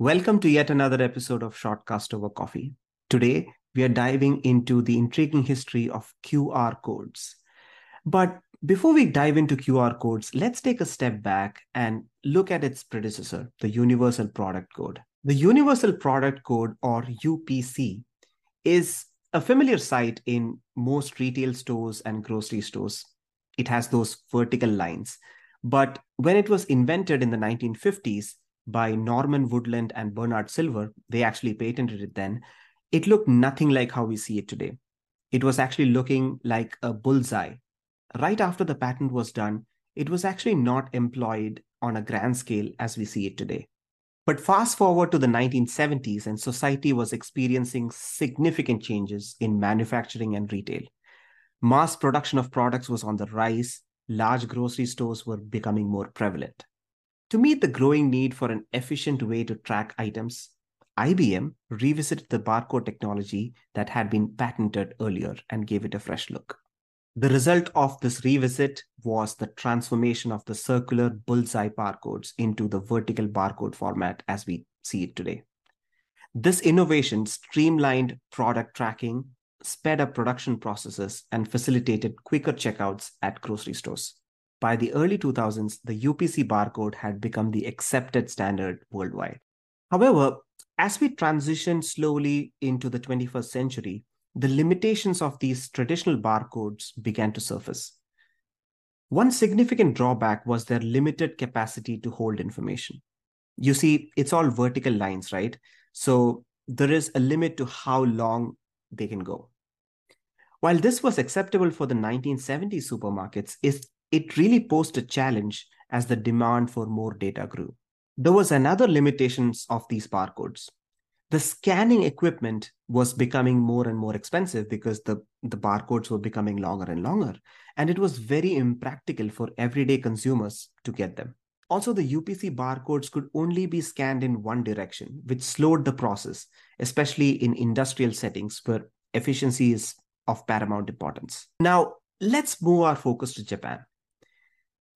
Welcome to yet another episode of Shortcast over Coffee. Today, we are diving into the intriguing history of QR codes. But before we dive into QR codes, let's take a step back and look at its predecessor, the Universal Product Code. The Universal Product Code, or UPC, is a familiar sight in most retail stores and grocery stores. It has those vertical lines. But when it was invented in the 1950s, by Norman Woodland and Bernard Silver, they actually patented it then, it looked nothing like how we see it today. It was actually looking like a bullseye. Right after the patent was done, it was actually not employed on a grand scale as we see it today. But fast forward to the 1970s, and society was experiencing significant changes in manufacturing and retail. Mass production of products was on the rise, large grocery stores were becoming more prevalent. To meet the growing need for an efficient way to track items, IBM revisited the barcode technology that had been patented earlier and gave it a fresh look. The result of this revisit was the transformation of the circular bullseye barcodes into the vertical barcode format as we see it today. This innovation streamlined product tracking, sped up production processes, and facilitated quicker checkouts at grocery stores. By the early 2000s, the UPC barcode had become the accepted standard worldwide. However, as we transition slowly into the 21st century, the limitations of these traditional barcodes began to surface. One significant drawback was their limited capacity to hold information. You see, it's all vertical lines, right? So there is a limit to how long they can go. While this was acceptable for the 1970s supermarkets, it really posed a challenge as the demand for more data grew. There was another limitations of these barcodes. The scanning equipment was becoming more and more expensive because the, the barcodes were becoming longer and longer, and it was very impractical for everyday consumers to get them. Also, the UPC barcodes could only be scanned in one direction, which slowed the process, especially in industrial settings where efficiency is of paramount importance. Now, let's move our focus to Japan.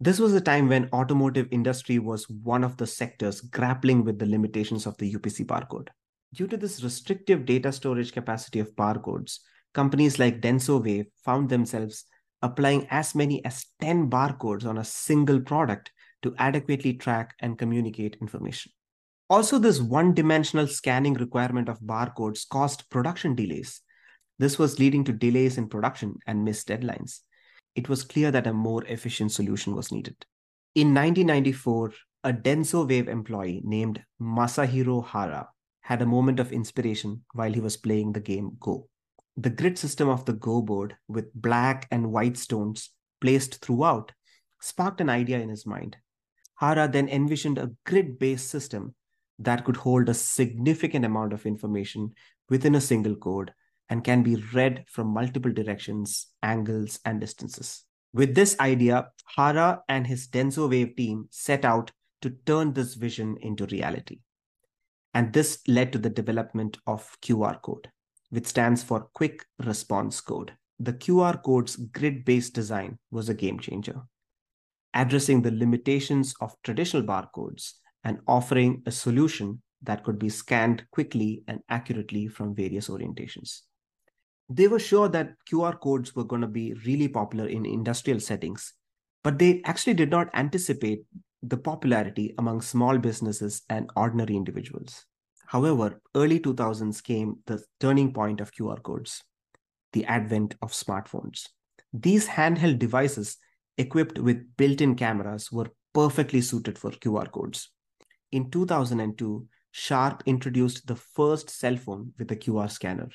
This was a time when automotive industry was one of the sectors grappling with the limitations of the UPC barcode. Due to this restrictive data storage capacity of barcodes, companies like Denso Wave found themselves applying as many as 10 barcodes on a single product to adequately track and communicate information. Also, this one dimensional scanning requirement of barcodes caused production delays. This was leading to delays in production and missed deadlines it was clear that a more efficient solution was needed. In 1994, a Denso Wave employee named Masahiro Hara had a moment of inspiration while he was playing the game Go. The grid system of the Go board, with black and white stones placed throughout, sparked an idea in his mind. Hara then envisioned a grid based system that could hold a significant amount of information within a single code and can be read from multiple directions, angles, and distances. With this idea, Hara and his Denso Wave team set out to turn this vision into reality. And this led to the development of QR code, which stands for Quick Response Code. The QR code's grid based design was a game changer, addressing the limitations of traditional barcodes and offering a solution that could be scanned quickly and accurately from various orientations they were sure that QR codes were going to be really popular in industrial settings, but they actually did not anticipate the popularity among small businesses and ordinary individuals. However, early 2000s came the turning point of QR codes, the advent of smartphones. These handheld devices equipped with built-in cameras were perfectly suited for QR codes. In 2002, Sharp introduced the first cell phone with a QR scanner.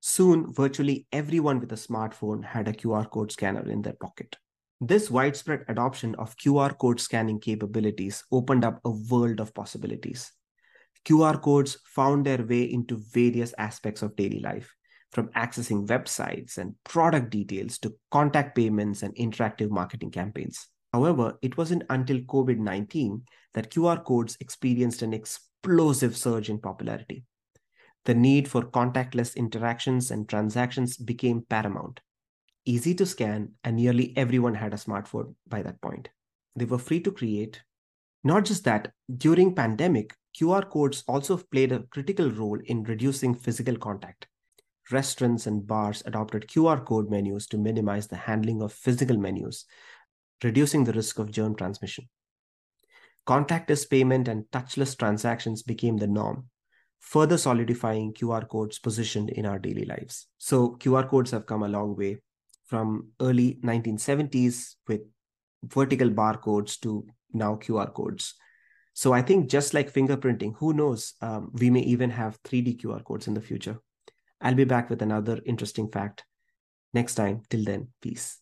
Soon, virtually everyone with a smartphone had a QR code scanner in their pocket. This widespread adoption of QR code scanning capabilities opened up a world of possibilities. QR codes found their way into various aspects of daily life, from accessing websites and product details to contact payments and interactive marketing campaigns. However, it wasn't until COVID 19 that QR codes experienced an explosive surge in popularity the need for contactless interactions and transactions became paramount. Easy to scan, and nearly everyone had a smartphone by that point. They were free to create. Not just that, during pandemic, QR codes also played a critical role in reducing physical contact. Restaurants and bars adopted QR code menus to minimize the handling of physical menus, reducing the risk of germ transmission. Contactless payment and touchless transactions became the norm, further solidifying QR codes' position in our daily lives. So, QR codes have come a long way from early 1970s with vertical barcodes to now QR codes. So I think just like fingerprinting, who knows, um, we may even have 3D QR codes in the future. I'll be back with another interesting fact next time. Till then, peace.